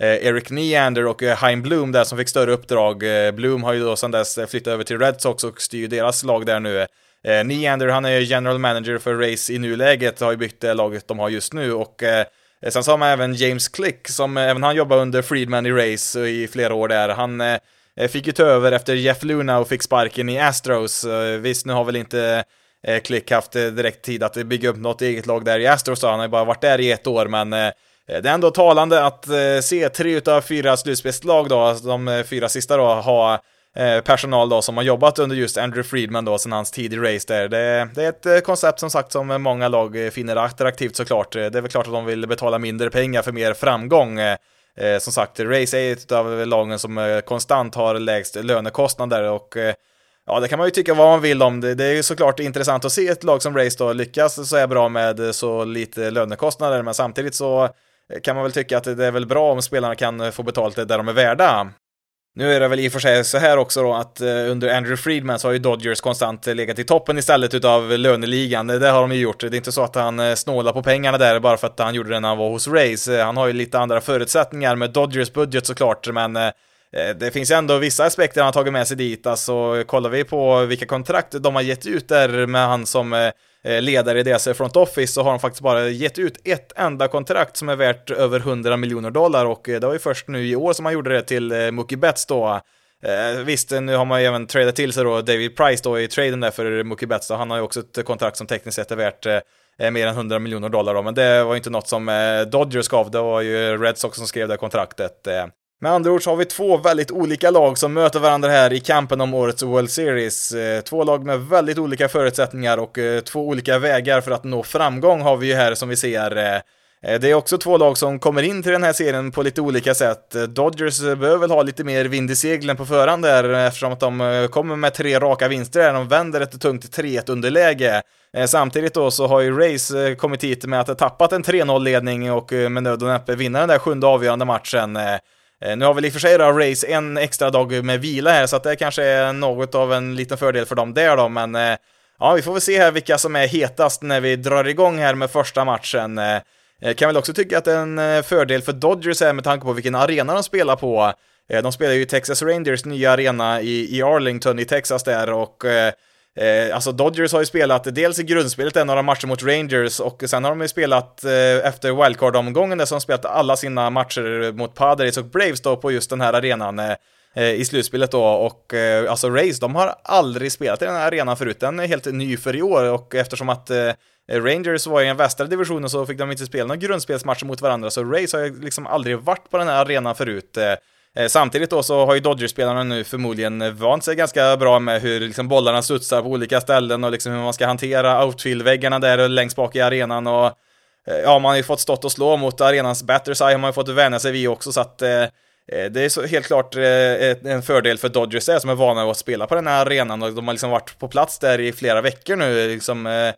Eh, Eric Neander och eh, Hein Bloom där som fick större uppdrag. Eh, Bloom har ju då sedan dess flyttat över till Red Sox och styr deras lag där nu. Neander, han är general manager för Race i nuläget, har ju byggt det laget de har just nu och Sen så har man även James Click, som även han jobbar under Friedman i Race i flera år där. Han Eh, fick ju ta över efter Jeff Luna och fick sparken i Astros. Eh, visst, nu har väl inte Click eh, haft direkt tid att bygga upp något eget lag där i Astros, han har ju bara varit där i ett år, men Eh, det är ändå talande att eh, se tre utav fyra slutspelslag då, alltså de eh, fyra sista då, ha personal då som har jobbat under just Andrew Friedman då sen hans tid i race där. Det, det, är ett koncept som sagt som många lag finner attraktivt såklart. Det är väl klart att de vill betala mindre pengar för mer framgång. Som sagt, Race är ett av lagen som konstant har lägst lönekostnader och Ja, det kan man ju tycka vad man vill om. Det, det är ju såklart intressant att se ett lag som Race då lyckas så är bra med så lite lönekostnader, men samtidigt så kan man väl tycka att det är väl bra om spelarna kan eh, få betalt där de är värda. Nu är det väl i och för sig så här också då att eh, under Andrew Friedman så har ju Dodgers konstant eh, legat i toppen istället utav löneligan. Det har de ju gjort. Det är inte så att han snålar på pengarna där bara för att han gjorde det när han var hos Race. Han har ju lite andra förutsättningar med Dodgers budget såklart, men det finns ändå vissa aspekter han har tagit med sig dit. Alltså kollar vi på vilka kontrakt de har gett ut där med han som Eh, ledare i deras front office så har de faktiskt bara gett ut ett enda kontrakt som är värt över 100 miljoner dollar och eh, det var ju först nu i år som man gjorde det till eh, Mookie Betts då. Eh, visst, nu har man ju även tradat till sig då David Price då i traden där för Mookie Betts då. Han har ju också ett kontrakt som tekniskt sett är värt eh, mer än 100 miljoner dollar då, men det var ju inte något som eh, Dodgers gav, det var ju Red Sox som skrev det kontraktet. Med andra ord så har vi två väldigt olika lag som möter varandra här i kampen om årets World Series. Eh, två lag med väldigt olika förutsättningar och eh, två olika vägar för att nå framgång har vi ju här som vi ser. Eh, det är också två lag som kommer in till den här serien på lite olika sätt. Dodgers behöver väl ha lite mer vind i seglen på förhand där eftersom att de kommer med tre raka vinster där. De vänder ett tungt 3-1 underläge. Samtidigt då så har ju Rays kommit hit med att ha tappat en 3-0-ledning och med nöd och näppe vinna den där sjunde avgörande matchen. Eh, nu har väl i och för sig då Race en extra dag med vila här, så att det kanske är något av en liten fördel för dem där då, men eh, ja, vi får väl se här vilka som är hetast när vi drar igång här med första matchen. Eh, kan väl också tycka att det är en fördel för Dodgers här med tanke på vilken arena de spelar på. De spelar ju Texas Rangers nya arena i Arlington i Texas där och Eh, alltså Dodgers har ju spelat dels i grundspelet en några matcher mot Rangers och sen har de ju spelat eh, efter wildcard-omgången där som spelat alla sina matcher mot Padres och Braves då på just den här arenan eh, eh, i slutspelet då och eh, alltså Rays, de har aldrig spelat i den här arenan förut, den är helt ny för i år och eftersom att eh, Rangers var i den västra divisionen så fick de inte spela några grundspelsmatcher mot varandra så Rays har ju liksom aldrig varit på den här arenan förut. Eh. Eh, samtidigt då så har ju Dodgers-spelarna nu förmodligen vant sig ganska bra med hur liksom bollarna studsar på olika ställen och liksom hur man ska hantera outfield-väggarna där längst bak i arenan och eh, ja, man har ju fått stått och slå mot arenans batters eye har man ju fått vänja sig vid också så att eh, eh det är så helt klart en fördel för Dodgers där som är vana att spela på den här arenan och de har liksom varit på plats där i flera veckor nu liksom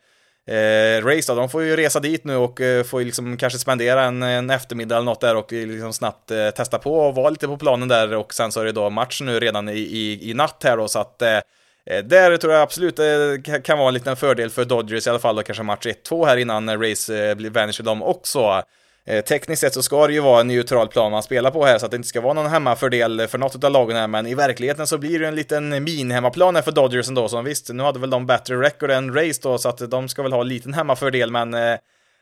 eh, race då, de får ju resa dit nu och eh, får ju liksom kanske spendera en, en eftermiddag eller något där och eh, liksom snabbt eh, testa på och vara lite på planen där och sen så är det då match nu redan i, i, i natt här då så att eh, eh där tror jag absolut eh, det kan vara en liten fördel för Dodgers i alla fall och kanske match 1-2 här innan race blir vänjer sig dem också. Eh, tekniskt sett så ska det ju vara en neutral plan man spelar på här så att det inte ska vara någon hemmafördel för något av lagen här. Men i verkligheten så blir det en liten min-hemmaplan här för Dodgers ändå så visst, nu hade väl de bättre record än Race då så att de ska väl ha en liten hemmafördel men eh,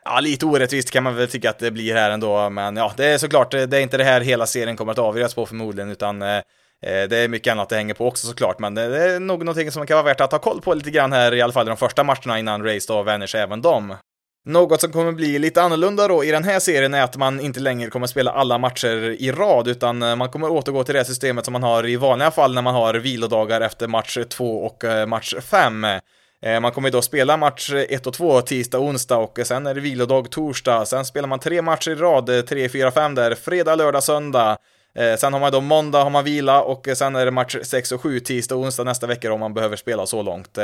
Ja, lite orättvist kan man väl tycka att det blir här ändå, men ja, det är såklart, det är inte det här hela serien kommer att avgöras på förmodligen, utan eh, eh det är mycket annat det hänger på också såklart, men det är nog någonting som kan vara värt att ha koll på lite grann här, i alla fall i de första matcherna innan Race då vänjer sig även dem. Något som kommer bli lite annorlunda då i den här serien är att man inte längre kommer spela alla matcher i rad, utan eh, man kommer återgå till det systemet som man har i vanliga fall när man har vilodagar efter match 2 och eh, match 5. Eh, man kommer då spela match 1 och 2 tisdag och onsdag och sen är det vilodag torsdag. Sen spelar man tre matcher i rad, 3, 4, 5 där, fredag, lördag, söndag. Sen har man då måndag har man vila och sen är det match 6 och 7 tisdag och onsdag nästa vecka om man behöver spela så långt.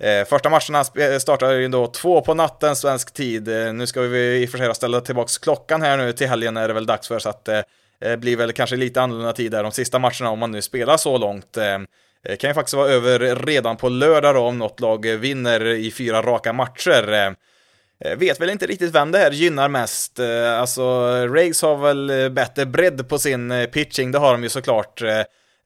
Eh, första matcherna eh, startar ju då två på natten svensk tid. Eh, nu ska vi i och för sig ställa tillbaks klockan här nu till helgen är det väl dags för så att eh, eh blir väl kanske lite annorlunda tid där de sista matcherna om man nu spelar så långt. Det kan ju faktiskt vara över redan på lördag då om något lag vinner i fyra raka matcher. Vet väl inte riktigt vem det här gynnar mest. Alltså, Rays har väl bättre bredd på sin pitching, det har de ju såklart.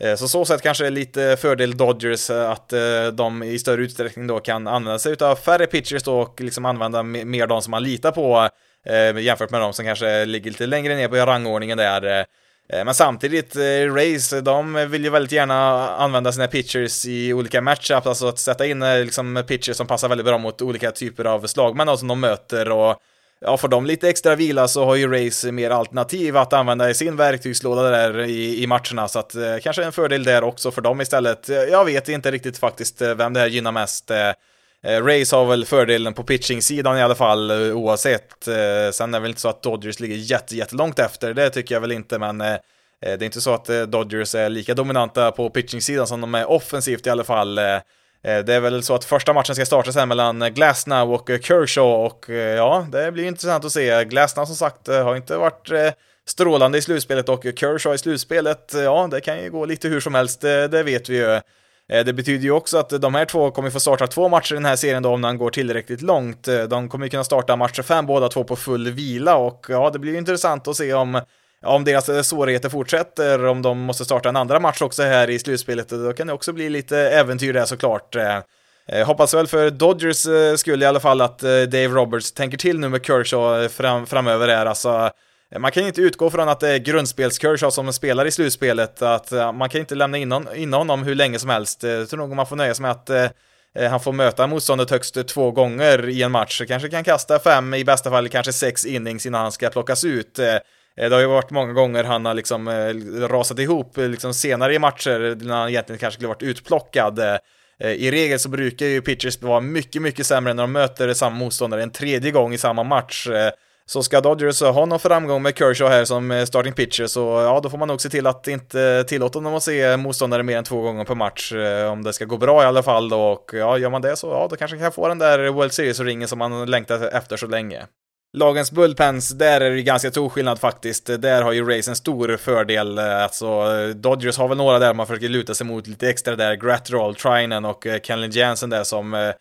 Eh, så så sätt kanske det är lite fördel Dodgers eh, att eh, de i större utsträckning då kan använda sig av färre pitchers då och liksom använda mer de som man litar på jämfört med de som kanske ligger lite längre ner på rangordningen där. Men samtidigt, Rays, de vill ju väldigt gärna använda sina pitchers i olika matchups, alltså att sätta in liksom pitchers som passar väldigt bra mot olika typer av slagmän som de möter och ja, får de lite extra vila så har ju Rays mer alternativ att använda i sin verktygslåda där i, i matcherna, så att eh, kanske en fördel där också för dem istället. Eh, jag vet inte riktigt faktiskt eh, vem det här gynnar mest. Eh, eh Rays har väl fördelen på pitching-sidan i alla fall oavsett. Eh, sen är det väl inte så att Dodgers ligger jätte, jättelångt efter, det tycker jag väl inte, men det är inte så att Dodgers är lika dominanta på pitching-sidan som de är offensivt i alla fall. Eh, det är väl så att första matchen ska starta sen mellan Glasnow och Kershaw och eh, ja, det blir intressant att se. Glasnow som sagt eh, har inte varit strålande i slutspelet och Kershaw i slutspelet, ja, det kan ju gå lite hur som helst, det, det vet vi ju. Det betyder ju också att de här två kommer få starta två matcher i den här serien då om den går tillräckligt långt. De kommer ju kunna starta match fem båda två på full vila och ja, det blir ju intressant att se om om deras eh, svårigheter fortsätter, om de måste starta en andra match också här i slutspelet, då kan det också bli lite äventyr där såklart. Eh, eh hoppas väl för Dodgers eh, skull i alla fall att Dave Roberts tänker till nu med Kershaw fram, framöver här, alltså man kan inte utgå från att det är grundspelskershaw som spelar i slutspelet, att man kan inte lämna in, in honom hur länge som helst. Jag tror nog man får nöja sig med att han får möta motståndet högst två gånger i en match. Kanske kan kasta fem, i bästa fall kanske sex innings innan han ska plockas ut. Eh, det har ju varit många gånger han har liksom eh, rasat ihop eh, liksom senare i matcher när han egentligen kanske skulle varit utplockad. I regel så brukar ju pitchers vara mycket, mycket sämre när de möter samma motståndare en tredje gång i samma match. Så ska Dodgers ha någon framgång med Kershaw här som starting pitcher så ja, då får man nog se till att inte tillåta dem att se motståndare mer än två gånger per match om det ska gå bra i alla fall då och ja, gör man det så ja, då kanske man kan få den där World Series-ringen som man längtat efter så länge. Lagens bullpens, där är det ganska stor skillnad faktiskt. Där har ju Rays en stor fördel. Eh, alltså, eh, Dodgers har väl några där man försöker luta sig mot lite extra där. Gratterall, Trinen och eh, Kenley Jansen där som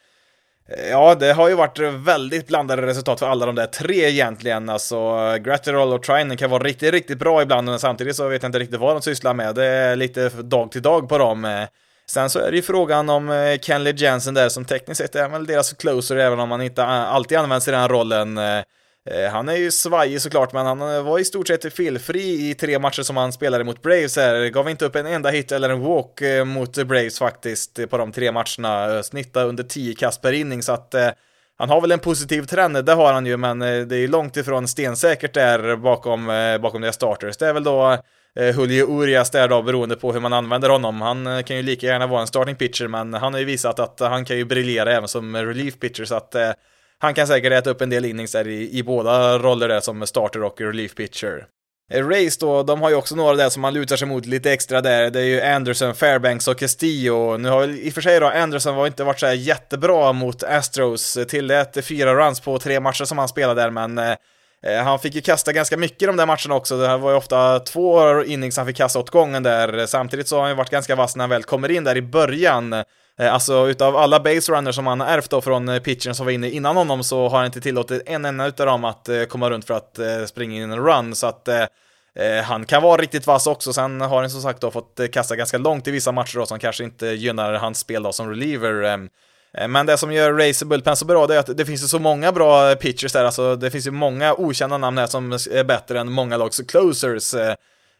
Ja, det har ju varit väldigt blandade resultat för alla de där tre egentligen. Alltså, Gratterall och Trinen kan vara riktigt, riktigt bra ibland, men samtidigt så vet jag inte riktigt vad de sysslar med. Det är lite dag till dag på dem. Sen så är det ju frågan om Kenley Jensen där som tekniskt sett är väl deras closer, även om han inte alltid används i den rollen. Eh, han är ju svajig såklart, men han eh, var i stort sett felfri i tre matcher som han spelade mot Braves här. Gav inte upp en enda hit eller en walk eh, mot Braves faktiskt på de tre matcherna. Snittade under 10 kast per inning, så att han har väl en positiv trend, det har han ju, men det är långt ifrån stensäkert där bakom, bakom deras starters. Det är väl då Julio Urias där då, beroende på hur man använder honom. Han kan ju lika gärna vara en starting pitcher, men han har ju visat att han kan ju briljera även som relief pitcher, så att han kan säkert äta upp en del innings där i, i båda roller där som starter och relief pitcher. Eh, Race då, de har ju också några där som man lutar sig mot lite extra där. Det är ju Anderson, Fairbanks och Castillo. Nu har väl i och för sig då Anderson var inte varit så här jättebra mot Astros. Tillät fyra runs på tre matcher som han spelade där, men eh, eh, han fick ju kasta ganska mycket i de där matcherna också. Det var ju ofta två innings han fick kasta åt gången där. Samtidigt så har han ju varit ganska vass när han väl kommer in där i början. Eh, alltså utav alla base runners som han har ärvt då från eh, pitchern som var inne innan honom så har han inte tillåtit en enda utav dem att eh, komma runt för att springa in en run, så att han kan vara riktigt vass också, sen har han som sagt då fått kasta ganska långt i vissa matcher då som kanske inte gynnar hans spel då som reliever. Ehm. Men det som gör Racer Bullpen så bra det är att det finns ju så många bra pitchers där, alltså det finns ju många okända namn här som är bättre än många lags closers.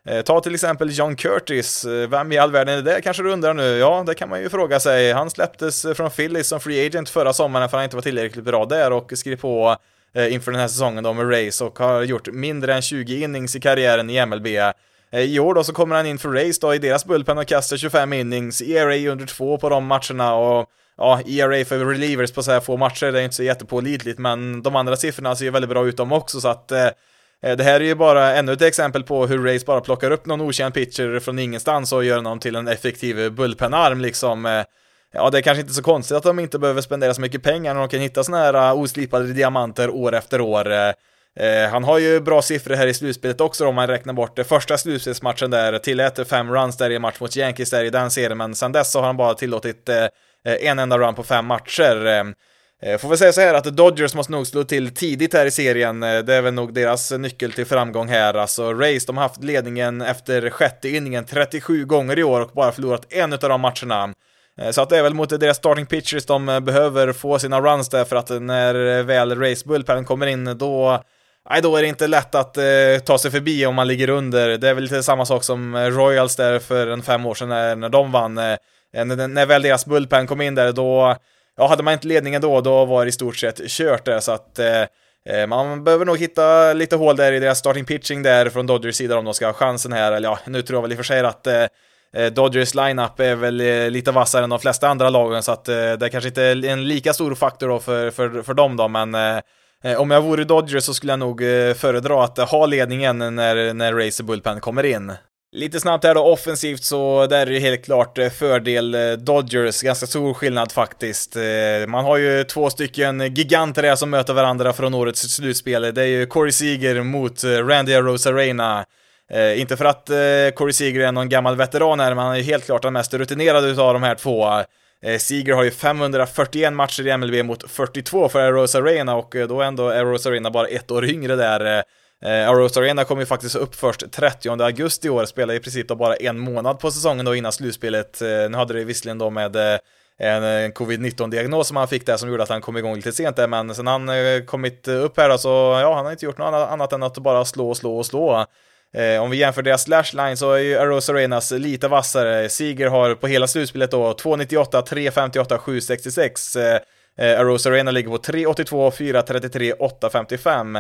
Eh, ta till exempel John Curtis, eh, vem i all världen är det kanske du undrar nu? Ja, det kan man ju fråga sig. Han släpptes eh, från Phillies som free agent förra sommaren för att han inte var tillräckligt bra där och skrev på inför den här säsongen då med Rays och har gjort mindre än 20 innings i karriären i MLB. I år då så kommer han in för Rays då i deras bullpen och kastar 25 innings, ERA under två på de matcherna och ja, ERA för relievers på så här få matcher, det är inte så jättepålitligt, men de andra siffrorna ser ju väldigt bra ut de också, så att Eh, Eh, det här är ju bara ännu ett exempel på hur Race bara plockar upp någon okänd pitcher från ingenstans och gör honom till en effektiv bullpenarm liksom. Eh, ja, det är kanske inte så konstigt att de inte behöver spendera så mycket pengar när de kan hitta såna här eh, oslipade diamanter år efter år. Han har ju bra siffror här i slutspelet också om man räknar bort det första slutspelsmatchen där, tillät fem runs där i match mot Yankees där i den serien, men sen dess så har han bara tillåtit en enda run på fem matcher. Eh, får väl säga så här att Dodgers måste nog slå till tidigt här i serien. Eh, det är väl nog deras nyckel till framgång här. Alltså Rays, de har haft ledningen efter sjätte inningen 37 gånger i år och bara förlorat en av de matcherna. Eh, så att det är väl mot deras starting pitchers de behöver få sina runs där för att när väl Rays bullpen kommer in då Nej, då är det inte lätt att eh, ta sig förbi om man ligger under. Det är väl lite samma sak som Royals där för en fem år sedan när, när de vann. Eh, när, när väl deras bullpen kom in där, då, ja, hade man inte ledningen då, då var det i stort sett kört där, så att eh, eh, man behöver nog hitta lite hål där i deras starting pitching där från Dodgers sida om de ska ha chansen här, eller ja, nu tror jag väl i och för sig att eh, eh Dodgers lineup är väl eh, lite vassare än de flesta andra lagen, så att det kanske inte är en lika stor faktor då för, för, för dem då, men Eh, om jag vore Dodgers så skulle jag nog föredra att ha ledningen när, när Racer Bullpen kommer in. Lite snabbt här då offensivt så där är det helt klart eh, fördel eh, Dodgers, ganska stor skillnad faktiskt. Eh, man har ju två stycken giganter här som möter varandra från årets slutspel. Det är ju Corey Seager mot Randy Rosarena. Eh, inte för att eh, Corey Seager är någon gammal veteran här, men han är ju helt klart den mest rutinerade utav de här två. Eh, Seager har ju 541 matcher i MLB mot 42 för Rosarena och då är ändå är Rosarena bara ett år yngre där. Eh, Aros Arena kom ju faktiskt upp först 30 augusti i år, spelade i princip då bara en månad på säsongen då innan slutspelet. Eh, nu hade det visserligen då med eh, en covid-19-diagnos som han fick där som gjorde att han kom igång lite sent där, men sen han eh, kommit upp här så, ja, han har inte gjort något annat än att bara slå och slå och slå. Eh, om vi jämför deras slashline så är ju Aros Arenas lite vassare. Siger har på hela slutspelet då 298, 358, 766. Eh, Aros Arena ligger på 382, 433, 855.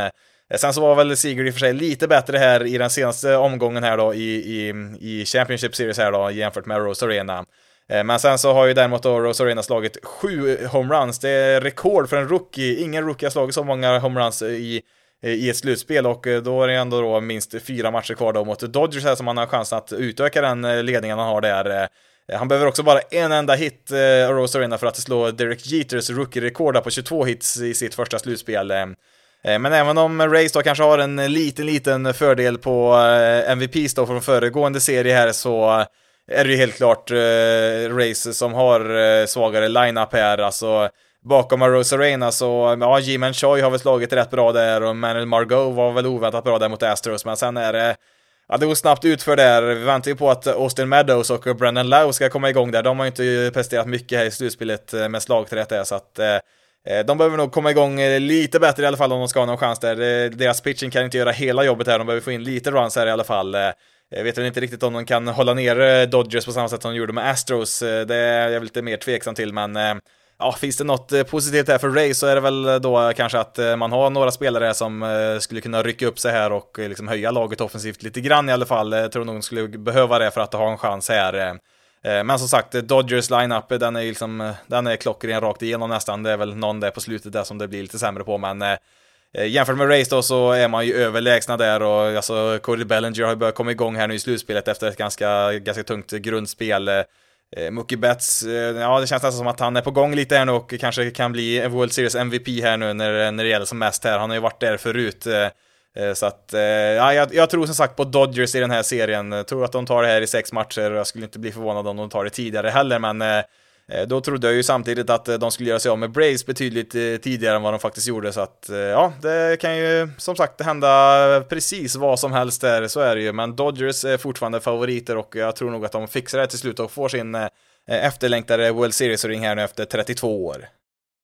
Eh, sen så var väl Sigurd i och för sig lite bättre här i den senaste omgången här då i, i, i Championship Series här då jämfört med Rose Arena. Eh, men sen så har ju däremot då Rose Arena slagit sju homeruns. Det är rekord för en rookie. Ingen rookie har slagit så många homeruns i i ett slutspel och eh, då är det ändå då minst fyra matcher kvar då mot Dodgers här som han har chans att utöka den ledningen han har där. Han behöver också bara en enda hit, Rose Arena, för att slå Derek Jeters rookie-rekord på 22 hits i sitt första slutspel. Eh, men även om Race då kanske har en liten, liten fördel på eh, MVPs då från föregående serie här så är det ju helt klart eh, Race som har svagare line-up här. Alltså, bakom Rosa Reina så, ja, Jimen Choi har väl slagit rätt bra där och Manuel Margot var väl oväntat bra där mot Astros, men sen är det Ja, det går snabbt ut för där. Vi väntar ju på att Austin Meadows och Brendan Lau ska komma igång där. De har ju inte presterat mycket här i slutspelet med slagträet där, så att eh, Eh, de behöver nog komma igång eh, lite bättre i alla fall om de ska ha någon chans där. Eh, deras pitching kan inte göra hela jobbet här, de behöver få in lite runs här i alla fall. Jag vet väl inte riktigt om de kan hålla ner Dodgers på samma sätt som de gjorde med Astros. Det är jag lite mer tveksam till, men ja, finns det något positivt här för Ray så är det väl då kanske att man har några spelare som skulle kunna rycka upp sig här och liksom höja laget offensivt lite grann i alla fall. Jag tror nog de skulle behöva det för att ha en chans här. Eh, men som sagt, Dodgers lineup, den är liksom, eh, den är klockren rakt igenom nästan. Det är väl någon där på slutet där som det blir lite sämre på, men eh, Jämfört med Race då så är man ju överlägsna där och alltså Cody Bellinger har ju börjat komma igång här nu i slutspelet efter ett ganska, ganska tungt grundspel. Mookie Betts, ja det känns nästan som att han är på gång lite här nu och kanske kan bli World Series MVP här nu när, när det gäller som mest här. Han har ju varit där förut. Eh, så att, eh, ja, jag, jag, tror som sagt på Dodgers i den här serien. Jag tror att de tar det här i sex matcher och jag skulle inte bli förvånad om de tar det tidigare heller, men eh, då trodde jag ju samtidigt att de skulle göra sig av med Braves betydligt tidigare än vad de faktiskt gjorde, så att ja, det kan ju som sagt hända precis vad som helst där, så är det ju. Men Dodgers är fortfarande favoriter och jag tror nog att de fixar det till slut och får sin efterlängtade World Series-ring här nu efter 32 år.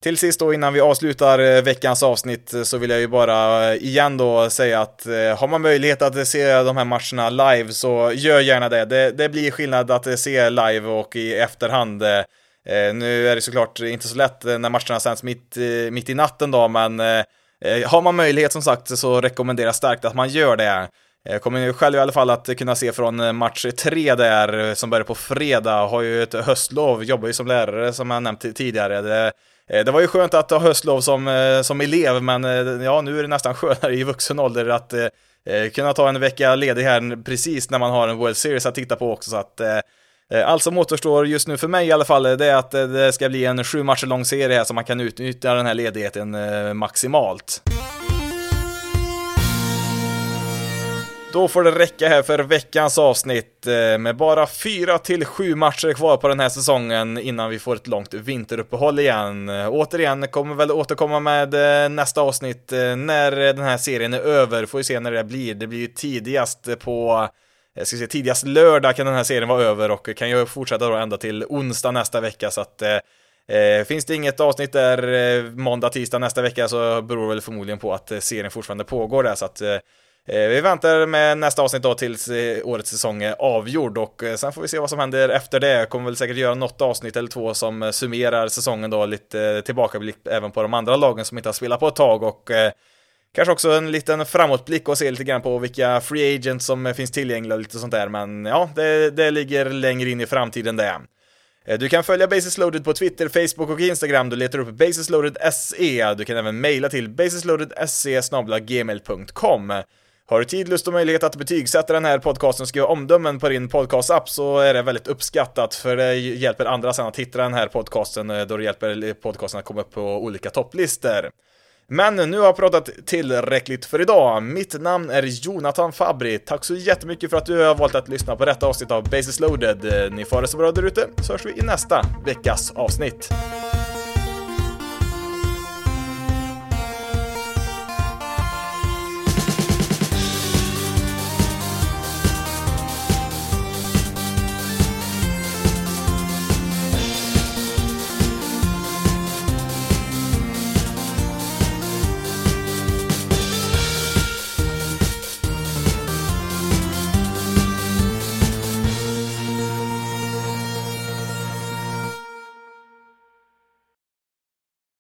Till sist då innan vi avslutar eh, veckans avsnitt eh, så vill jag ju bara eh, igen då säga att har man möjlighet att se de här matcherna live så gör gärna det. Det, det blir skillnad att se live och i efterhand. Nu är det såklart inte så lätt när matcherna sänds mitt, mitt i natten då, men har man möjlighet som sagt så rekommenderar jag starkt att man gör det. Jag kommer ju själv i alla fall att kunna se från match tre där, som börjar på fredag, har ju ett höstlov, jobbar ju som lärare som jag nämnt tidigare. Det, Eh, det var ju skönt att ha höstlov som, eh, som elev, men eh, ja, nu är det nästan skönare i vuxen ålder att eh, kunna ta en vecka ledig här precis när man har en World Series att titta på också, så att eh, allt som återstår just nu för mig i alla fall, det är att det ska bli en sju matcher lång serie här så man kan utnyttja den här ledigheten eh, maximalt. Då får det räcka här för veckans avsnitt eh, med bara fyra till sju matcher kvar på den här säsongen innan vi får ett långt vinteruppehåll igen. Eh, återigen kommer väl återkomma med eh, nästa avsnitt när den här serien är över. Får vi se när det blir. Det blir ju tidigast på jag ska säga tidigast lördag kan den här serien vara över och kan ju fortsätta då ända till onsdag nästa vecka så att Eh, finns det inget avsnitt där eh, måndag, tisdag nästa vecka så beror det väl förmodligen på att serien fortfarande pågår där så att Eh, Eh, vi väntar med nästa avsnitt då tills eh, årets säsong är avgjord och eh, sen får vi se vad som händer efter det. Jag kommer väl säkert göra något avsnitt eller två som summerar säsongen då, lite tillbakablick även på de andra lagen som inte har spelat på ett tag och Kanske också en liten framåtblick och se lite grann på vilka free agents som finns tillgängliga och lite sånt där, men ja, det, det ligger längre in i framtiden det. Du kan följa Basis Loaded på Twitter, Facebook och Instagram. Du letar upp basisloaded.se. Du kan även mejla till basisloaded.se gmail.com. Har du tid, lust och möjlighet att betygsätta den här podcasten och skriva omdömen på din podcastapp så är det väldigt uppskattat för det hjälper andra sen att hitta den här podcasten eh, då det hjälper podcasten att komma upp på olika topplistor. Men nu har jag pratat tillräckligt för idag. Mitt namn är Jonathan Fabri. Tack så jättemycket för att du har valt att lyssna på detta avsnitt av Basis loaded. Eh, ni får det så bra där ute, så hörs vi i nästa veckas avsnitt.